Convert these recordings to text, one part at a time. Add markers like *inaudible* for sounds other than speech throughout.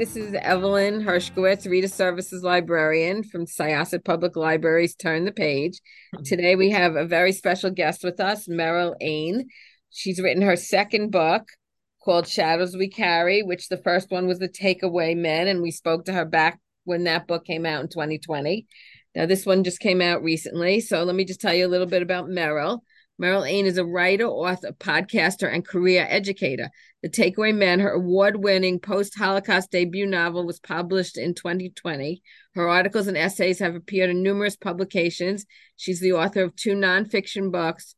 This is Evelyn Hershkowitz, Reader Services Librarian from Syosset Public Libraries. Turn the page. Mm-hmm. Today we have a very special guest with us, Meryl Ain. She's written her second book called Shadows We Carry, which the first one was The Takeaway Men, and we spoke to her back when that book came out in 2020. Now, this one just came out recently. So let me just tell you a little bit about Meryl. Meryl Ain is a writer, author, podcaster, and career educator. The Takeaway Men, her award winning post Holocaust debut novel, was published in 2020. Her articles and essays have appeared in numerous publications. She's the author of two nonfiction books,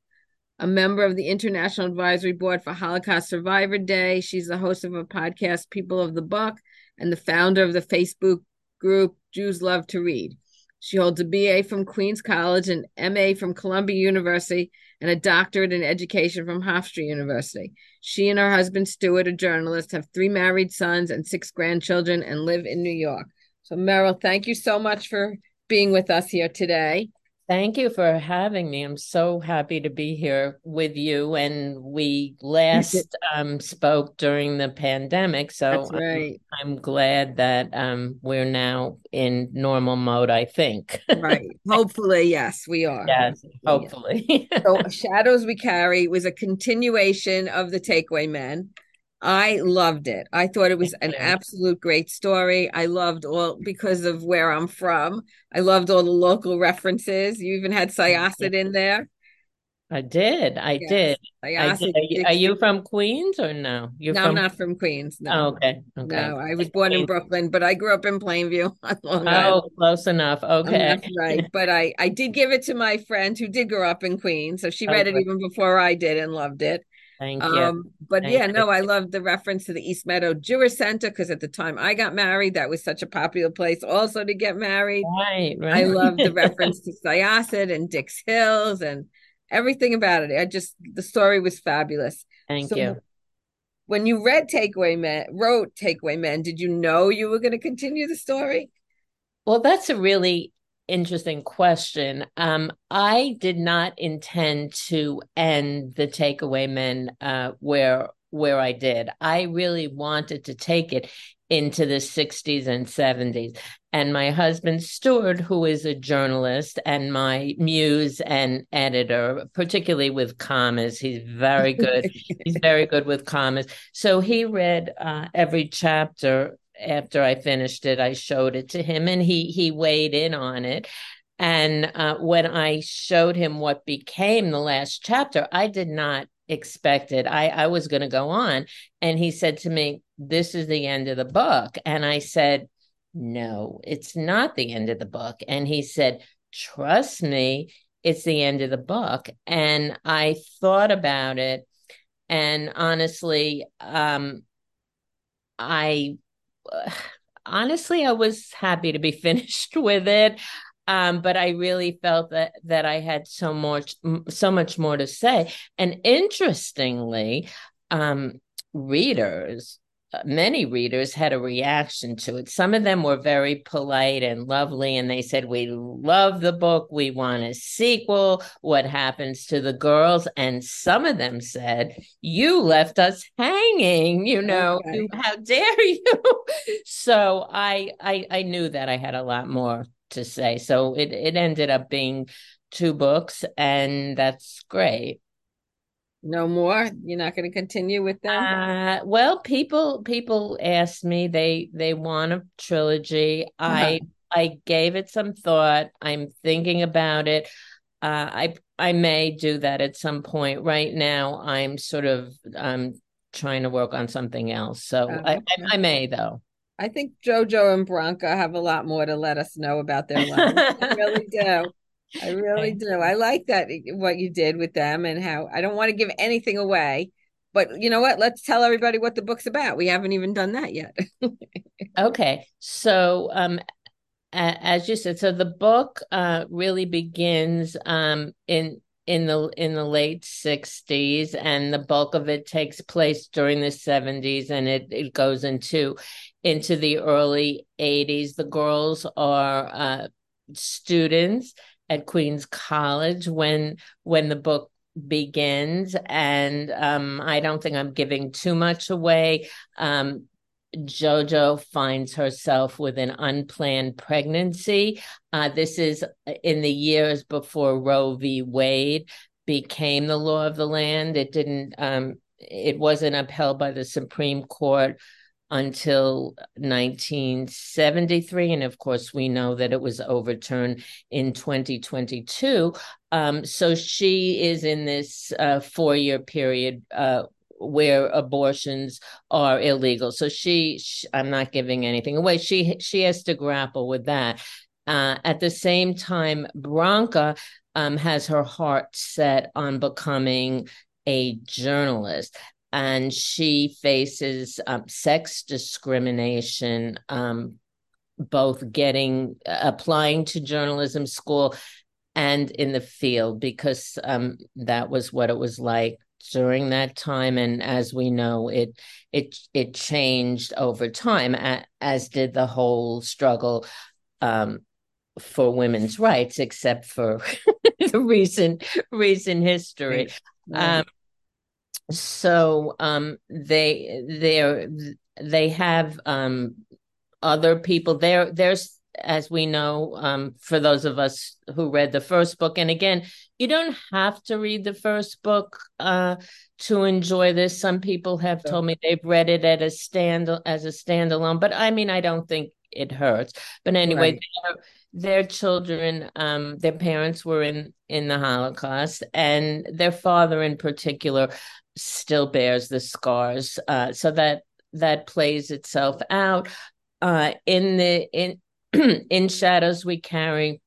a member of the International Advisory Board for Holocaust Survivor Day. She's the host of a podcast, People of the Book, and the founder of the Facebook group Jews Love to Read. She holds a BA from Queens College, and MA from Columbia University, and a doctorate in education from Hofstra University. She and her husband, Stuart, a journalist, have three married sons and six grandchildren and live in New York. So, Meryl, thank you so much for being with us here today. Thank you for having me. I'm so happy to be here with you. And we last um, spoke during the pandemic, so right. I'm, I'm, glad that um, we're now in normal mode. I think. right. *laughs* Hopefully, yes, we are. Yes, hopefully. *laughs* so, Shadows We Carry was a continuation of the Takeaway Men. I loved it. I thought it was an absolute great story. I loved all because of where I'm from. I loved all the local references. You even had Syosset in there. I did. I yes. did. I did. Are, you, are, you, from Queens or no? You're no, from... I'm not from Queens. No. Oh, okay. Okay. No, I was born in Brooklyn, but I grew up in Plainview. *laughs* oh, close enough. Okay. right. But I, I did give it to my friend who did grow up in Queens. So she read okay. it even before I did and loved it. Thank you. Um, but Thank yeah, you. no, I love the reference to the East Meadow Jewish Center because at the time I got married, that was such a popular place also to get married. Right, right. I love the *laughs* reference to Syosset and Dix Hills and everything about it. I just the story was fabulous. Thank so, you. When you read Takeaway Men, wrote Takeaway Men, did you know you were going to continue the story? Well, that's a really interesting question. Um, I did not intend to end the takeaway men uh, where where I did. I really wanted to take it into the 60s and 70s. And my husband, Stuart, who is a journalist and my muse and editor, particularly with commas, he's very good. *laughs* he's very good with commas. So he read uh, every chapter after I finished it, I showed it to him and he he weighed in on it. And uh, when I showed him what became the last chapter, I did not expect it. I, I was going to go on. And he said to me, This is the end of the book. And I said, No, it's not the end of the book. And he said, Trust me, it's the end of the book. And I thought about it. And honestly, um, I honestly, I was happy to be *laughs* finished with it. Um, but I really felt that that I had so much so much more to say. And interestingly, um, readers Uh, many readers had a reaction to it. Some of them were very polite and lovely, and they said, We love the book. We want a sequel. What happens to the girls? And some of them said, You left us hanging, you know, okay. *laughs* how dare you? *laughs* so I, I I knew that I had a lot more to say. So it, it ended up being two books, and that's great. No more. You're not going to continue with that. Uh, well, people people ask me they they want a trilogy. Uh-huh. I I gave it some thought. I'm thinking about it. Uh, I I may do that at some point. Right now, I'm sort of um trying to work on something else. So uh, I, I, I may though. I think JoJo and Branka have a lot more to let us know about their *laughs* lives. I really do. I really do. I like that what you did with them and how I don't want to give anything away. But you know what? Let's tell everybody what the book's about. We haven't even done that yet. *laughs* okay. So um as you said, so the book uh really begins um in in the in the late 60s and the bulk of it takes place during the 70s and it, it goes into into the early 80s the girls are uh, students at queens college when when the book begins and um, i don't think i'm giving too much away um, Jojo finds herself with an unplanned pregnancy. Uh, this is in the years before Roe v. Wade became the law of the land. It didn't. Um, it wasn't upheld by the Supreme Court until 1973. And of course, we know that it was overturned in 2022. Um, so she is in this uh, four year period uh, where abortions are illegal. So she, she, I'm not giving anything away. She she has to grapple with that. Uh, at the same time, Branca um, has her heart set on becoming a journalist. And she faces um, sex discrimination, um, both getting applying to journalism school and in the field, because um, that was what it was like during that time. And as we know it it it changed over time as did the whole struggle um, for women's rights except for *laughs* the recent recent history. Um, so um, they they they have um, other people there there's as we know, um, for those of us who read the first book. And again, you don't have to read the first book uh, to enjoy this. Some people have told me they've read it at a stand as a standalone, but I mean, I don't think it hurts. But anyway, right. their, their, children, um, their parents were in in the Holocaust, and their father, in particular, still bears the scars. Uh, so that that plays itself out. Uh, in the in *clears throat* in shadows we carry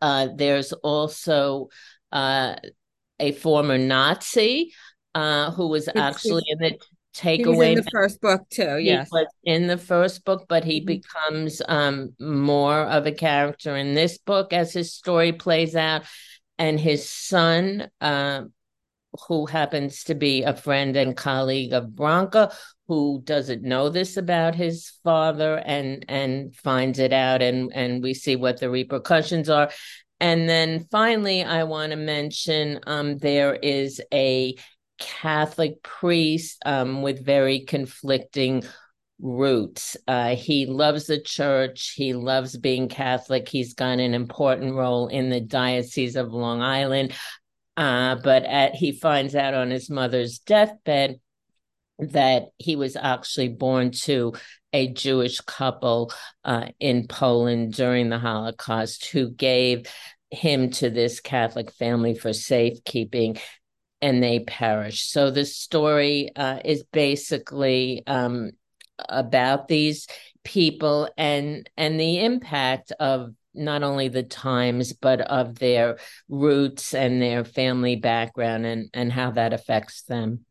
uh, there's also uh, a former nazi uh, who was actually in the takeaway in the first book too yes he was in the first book but he mm-hmm. becomes um, more of a character in this book as his story plays out and his son uh, who happens to be a friend and colleague of Branca, who doesn't know this about his father and and finds it out and and we see what the repercussions are. And then finally i want to mention um, there is a catholic priest um, with very conflicting roots. Uh, he loves the church. He loves being catholic. He's got an important role in the diocese of long island uh, but at, he finds out on his mother's deathbed that he was actually born to a Jewish couple uh, in Poland during the Holocaust who gave him to this Catholic family for safekeeping, and they perished. So the story uh, is basically um, about these people and and the impact of not only the times but of their roots and their family background and and how that affects them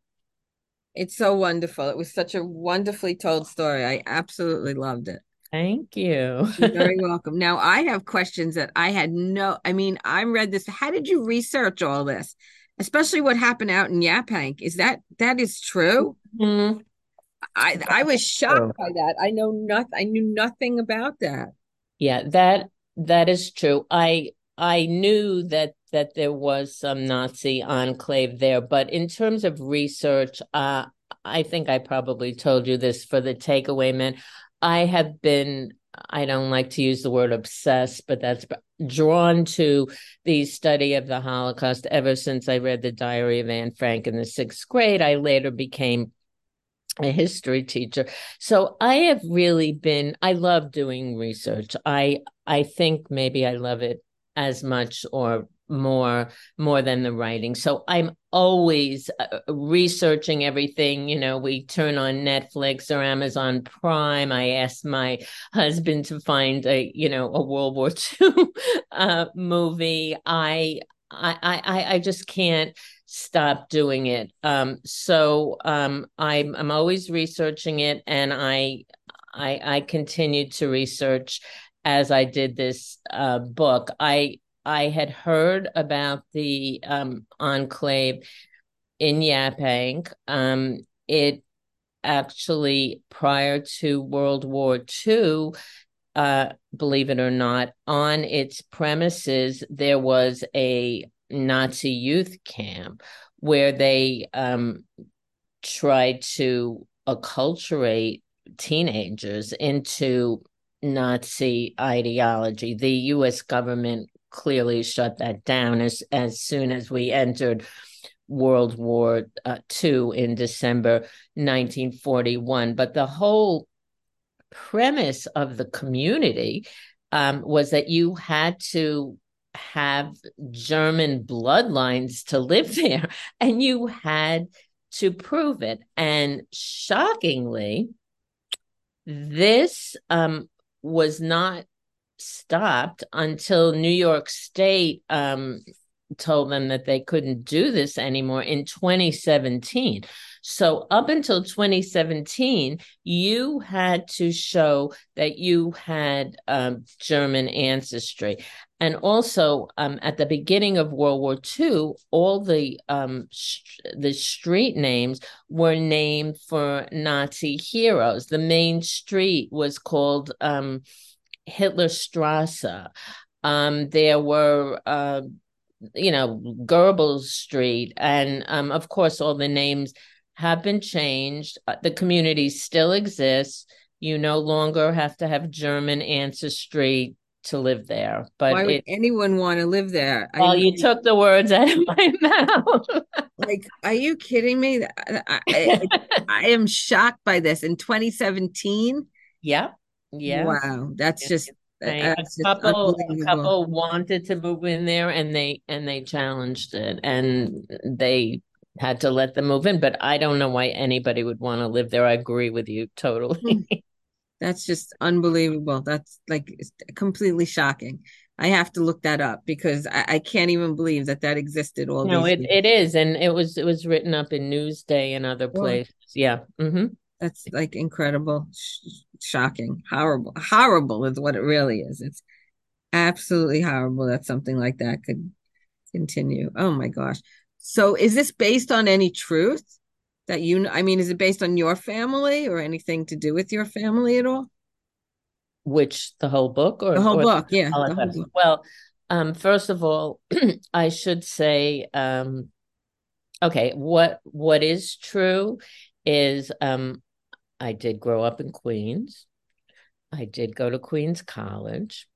it's so wonderful. It was such a wonderfully told story. I absolutely loved it. Thank you. You're very *laughs* welcome. Now I have questions that I had no I mean, I read this. How did you research all this? Especially what happened out in Yaphank. Is that that is true? Mm-hmm. I I was shocked by that. I know nothing I knew nothing about that. Yeah, that that is true. I I knew that that there was some Nazi enclave there. But in terms of research, uh, I think I probably told you this for the takeaway men. I have been, I don't like to use the word obsessed, but that's drawn to the study of the Holocaust ever since I read the Diary of Anne Frank in the sixth grade. I later became a history teacher. So I have really been I love doing research. I I think maybe I love it as much or more more than the writing. So i'm always uh, researching everything. You know we turn on netflix or amazon prime. I asked my husband to find a you know a world war *laughs* ii uh, movie. I, I i i just can't stop doing it. Um so um i'm i'm always researching it and i i i continue to research as i did this uh book i I had heard about the um, enclave in Yaphank. Um, it actually, prior to World War II, uh, believe it or not, on its premises, there was a Nazi youth camp where they um, tried to acculturate teenagers into Nazi ideology. The US government clearly shut that down as, as soon as we entered World War uh, II in December 1941. But the whole premise of the community um, was that you had to have German bloodlines to live *laughs* there, and you had to prove it. And shockingly, this um, was not stopped until New York State um, told them that they couldn't do this anymore in 2017. So, up until 2017, you had to show that you had um, German ancestry. And also, um, at the beginning of World War II, all the um, sh- the street names were named for Nazi heroes. The main street was called um, Hitlerstrasse. Um, there were uh, you know, Goebbels Street, and um, of course, all the names have been changed. Uh, the community still exists. You no longer have to have German ancestry to live there. But why would it, anyone want to live there? Well, I mean, you took the words out of my *laughs* mouth. like, are you kidding me? I, I, *laughs* I, am shocked by this. In 2017. Yeah. Yeah. Wow. That's yeah. just uh, a couple a couple wanted to move in there and they and they challenged it and they had to let them move in but i don't know why anybody would want to live there i agree with you totally. *laughs* that's just unbelievable that's like completely shocking i have to look that up because i, I can't even believe that that existed all no it, it is and it was it was written up in newsday and other places yeah mm-hmm. That's like incredible, sh- shocking, horrible. Horrible is what it really is. It's absolutely horrible that something like that could continue. Oh my gosh. So is this based on any truth that you I mean is it based on your family or anything to do with your family at all? Which the whole book or the whole or book, yeah. Whole book. Well, um first of all, *clears throat* I should say um okay, what what is true is um I did grow up in Queens. I did go to Queens College.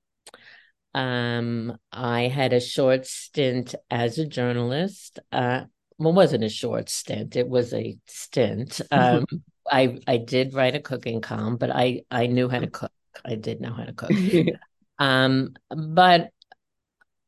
Um, I had a short stint as a journalist. Uh, well, it wasn't a short stint; it was a stint. Um, *laughs* I I did write a cooking column, but I I knew how to cook. I did know how to cook. *laughs* um, but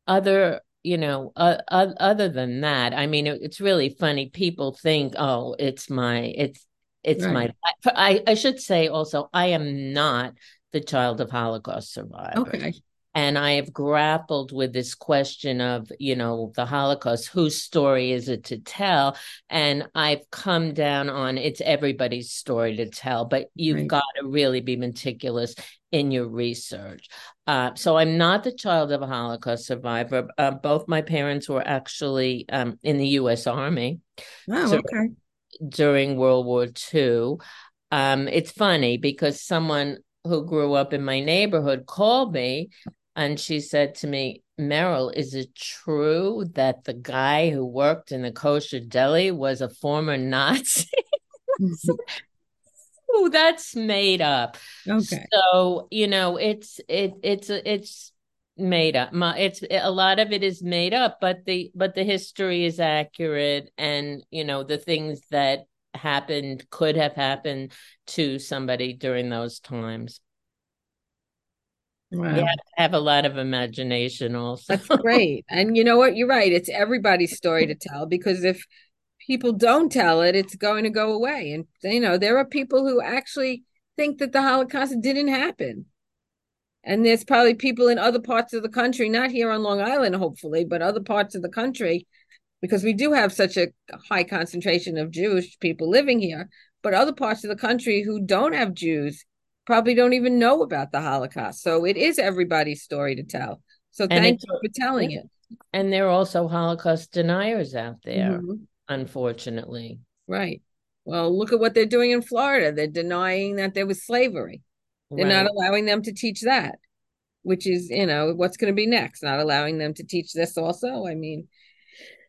other you know uh, uh, other than that i mean it, it's really funny people think oh it's my it's it's right. my I, I should say also i am not the child of holocaust survivors okay and i have grappled with this question of you know the holocaust whose story is it to tell? And i've come down on it's everybody's story to tell but you've right. got to really be meticulous in your research. Uh, so i'm not the child of a holocaust survivor. Uh, both my parents were actually um, in the u.s army. Oh so okay. during World War II. Um, it's funny because someone who grew up in my neighborhood called me and she said to me, Meryl, is it true that the guy who worked in the kosher deli was a former Nazi? *laughs* oh, that's made up. Okay. So, you know, it's it it's it's made up it's a lot of it is made up but the but the history is accurate and you know the things that happened could have happened to somebody during those times wow. you have to have a lot of imagination also. That's great. And you know what? You're right. It's everybody's story to tell because if people don't tell it it's going to go away. And you know there are people who actually think that the holocaust didn't happen. And there's probably people in other parts of the country, not here on Long Island, hopefully, but other parts of the country, because we do have such a high concentration of Jewish people living here, but other parts of the country who don't have Jews probably don't even know about the Holocaust. So it is everybody's story to tell. So thank you for telling it. And there are also Holocaust deniers out there, mm-hmm. unfortunately. Right. Well, look at what they're doing in Florida. They're denying that there was slavery. They're right. not allowing them to teach that, which is, you know, what's going to be next? Not allowing them to teach this also. I mean,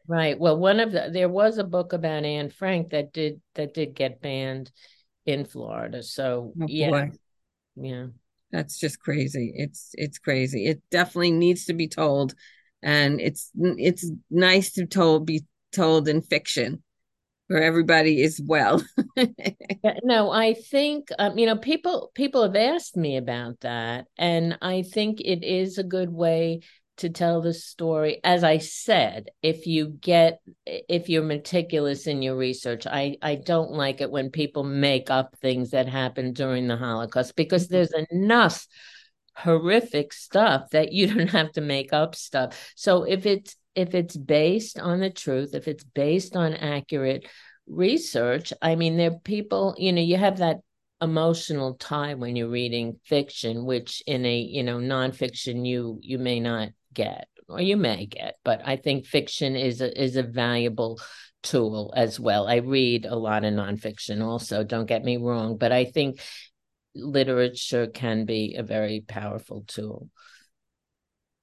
right. Well, one of the there was a book about Anne Frank that did that did get banned in Florida. So oh, yeah, boy. Yeah, that's just crazy. It's it's crazy. It definitely needs to be told, and it's it's nice to told be told in fiction where everybody is well. *laughs* no, I think um, you know people people have asked me about that, and I think it is a good way to tell the story. As I said, if you get if you're meticulous in your research, I I don't like it when people make up things that happened during the Holocaust because mm-hmm. there's enough horrific stuff that you *laughs* don't have to make up stuff. So if it's if it's based on the truth, if it's based on accurate research, I mean, there are people, you know, you have that emotional tie when you're reading fiction, which in a, you know, nonfiction you you may not get or you may get, but I think fiction is a is a valuable tool as well. I read a lot of nonfiction also, don't get me wrong, but I think literature can be a very powerful tool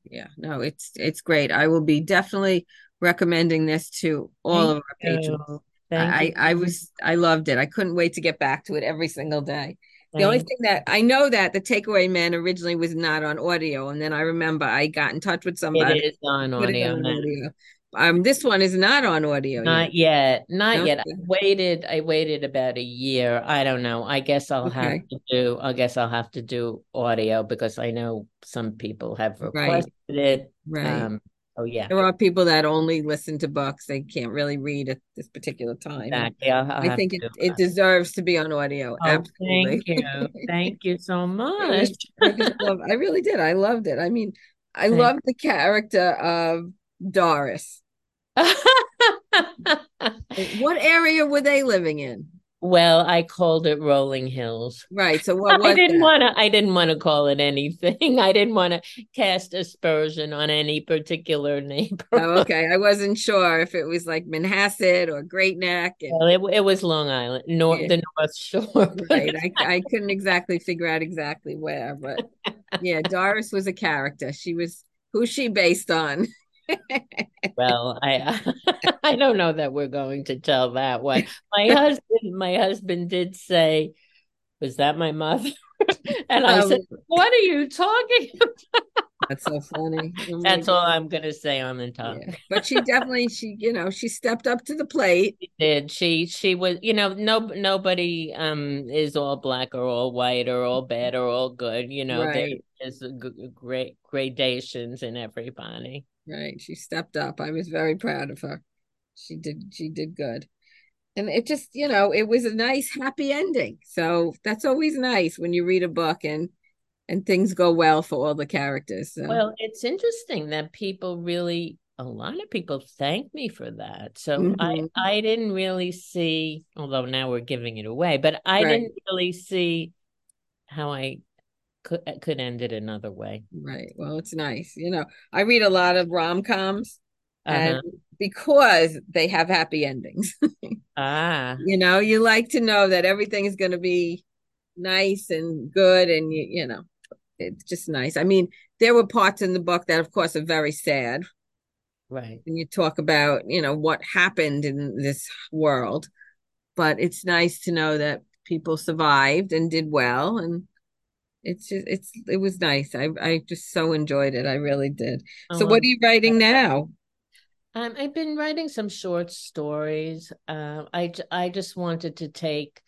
yeah no it's it's great i will be definitely recommending this to all Thank of our patrons I, I was I loved it. I couldn't wait to get back to it every single day. The only thing that I know that the takeaway men originally was not on audio, and then I remember I got in touch with somebody. It is on audio. On audio. Um, this one is not on audio. Not yet. yet. Not yet. I waited. I waited about a year. I don't know. I guess I'll okay. have to do. I guess I'll have to do audio because I know some people have requested right. it. Right. Um, oh yeah. There are people that only listen to books. They can't really read at this particular time. Exactly. I'll, I'll i think it, it deserves to be on audio. Oh, Absolutely. Thank you. thank you so much. *laughs* I, love, I really did. I loved it. I mean, I love the character of Doris. *laughs* what area were they living in? Well, I called it Rolling Hills. Right. So what *laughs* I didn't want to I didn't want to call it anything. *laughs* I didn't want to cast aspersion on any particular *laughs* neighborhood. Oh, okay. I wasn't sure if it was like Manhasset or Great Neck. And... Well, it, it was Long Island, North yeah. the North Shore. right. I, I couldn't exactly figure out exactly where, but yeah, Doris was a character. She was who's she based on? *laughs* well, I *laughs* I don't know that we're going to tell that one. My husband, my husband did say, "Was that my mother?" *laughs* and I um, said, "What are you talking about?" That's so funny. Oh That's all I'm gonna say on the tongue. Yeah. But she definitely, she you know, she stepped up to the plate. She did. She she was, you know, no nobody um is all black or all white or all bad or all good. You know, right. there's great gradations in everybody. Right. She stepped up. I was very proud of her. She did she did good. And it just, you know, it was a nice happy ending. So that's always nice when you read a book and and things go well for all the characters. So. Well, it's interesting that people really a lot of people thank me for that. So mm-hmm. I I didn't really see although now we're giving it away, but I right. didn't really see how I could could end it another way. Right. Well, it's nice. You know, I read a lot of rom coms, uh-huh. and because they have happy endings. *laughs* ah. You know, you like to know that everything is going to be nice and good, and you you know, it's just nice. I mean, there were parts in the book that, of course, are very sad. Right. And you talk about, you know, what happened in this world. But it's nice to know that people survived and did well and it's just it's it was nice. I I just so enjoyed it. I really did. So what are you writing now? Um, I've been writing some short stories. Uh, I I just wanted to take.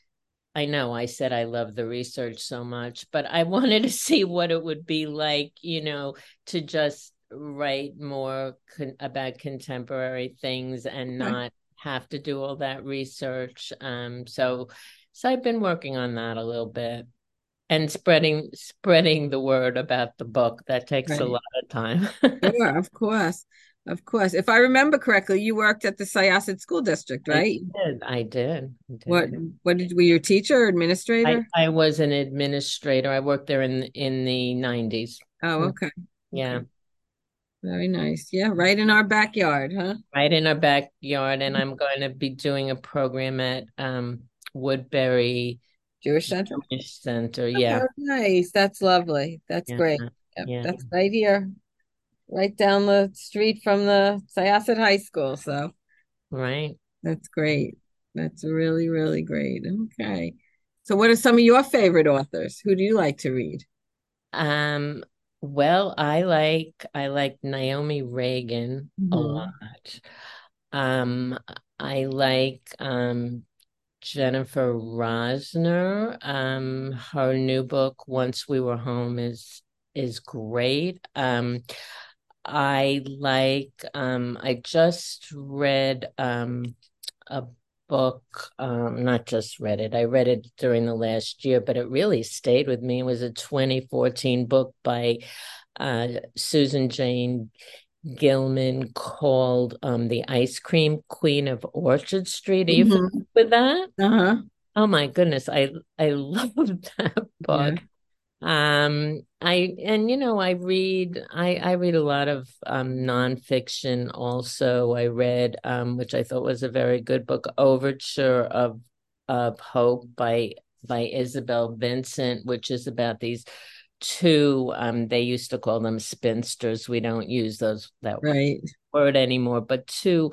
I know I said I love the research so much, but I *laughs* wanted to see what it would be like, you know, to just write more con- about contemporary things and not have to do all that research. Um, so so I've been working on that a little bit and spreading spreading the word about the book that takes right. a lot of time *laughs* sure of course of course if i remember correctly you worked at the syosset school district right i did i did, I did. what what did were you a teacher or administrator I, I, was an administrator i worked there in in the 90s oh okay yeah. Very nice. Yeah, right in our backyard, huh? Right in our backyard. And I'm going to be doing a program at um, Woodbury Jewish Center. Jewish Center. Yeah. Oh, nice. That's lovely. That's Yeah. great. Yep, Yeah. That's right here, right down the street from the Syosset High School. So Right. that's great. That's really, really great. Okay. So what are some of your favorite authors? Who do you like to read? Um, well, I like I like Naomi Ragen a Mhm. lot. Um, I like um Jennifer Rosner. Um, her new book, Once We Were Home, is is great. Um, I like um I just read um a book, um, not just read it, I read it during the last year, but it really stayed with me. It was a 2014 book by uh, Susan Jane Gilman called um, The Ice Cream Queen of Orchard Street. Are you Mhm. familiar with that? Uh-huh. Oh my goodness, I I *laughs* loved that book. Um, I and you know, I read I I read a lot of um nonfiction also. I read um which I thought was a very good book, Overture of of Hope by by Isabel Vincent, which is about these two um they used to call them spinsters. We don't use those that Right. word anymore, but two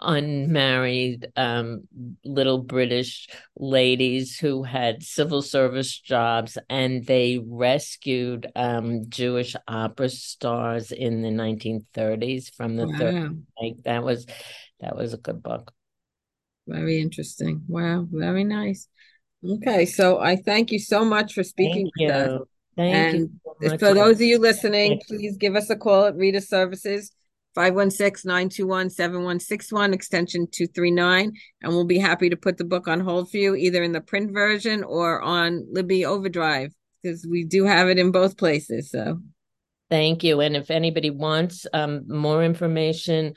unmarried um, little British ladies who had civil service jobs and they rescued um, Jewish opera stars in the 1930s from the 30s. Wow. Like that was that was a good book. Very interesting. Wow. Very nice. Okay. So I thank you so much for speaking Thank with us. You. Thank you And so much. for those of you listening, please give us a call at Reader Services, 516-921-7161, extension 239. And we'll be happy to put the book on hold for you, either in the print version or on Libby Overdrive, because we do have it in both places. So Thank you. And if anybody wants um, more information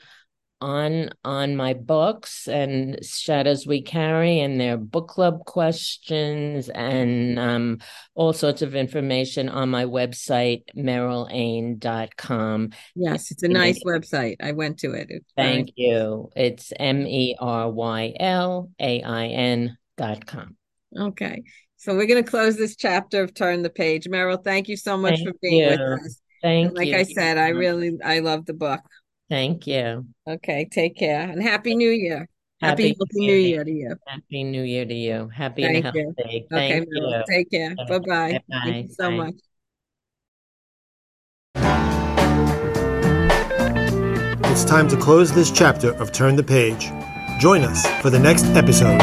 on on my books and Shadows We Carry and their book club questions and um, all sorts of information on my website, merylain.com. yes, it's a nice website. I went to it. It's very- Thank you. It's M E R Y L A I N dot com. Okay. So we're going to close this chapter of Turn the Page. Meryl, thank you so much Thank for being with us. Thank And like you. I said, I really, I love the book. Thank you. Okay, take care and happy new year. Happy, Happy healthy New new Year. year to you. Happy New Year to you. Happy and Thank you. healthy. Okay, Thank Meryl, you. take care. Okay. Bye-bye. Bye-bye. Thank you so Bye. much. It's time to close this chapter of Turn the Page. Join us for the next episode.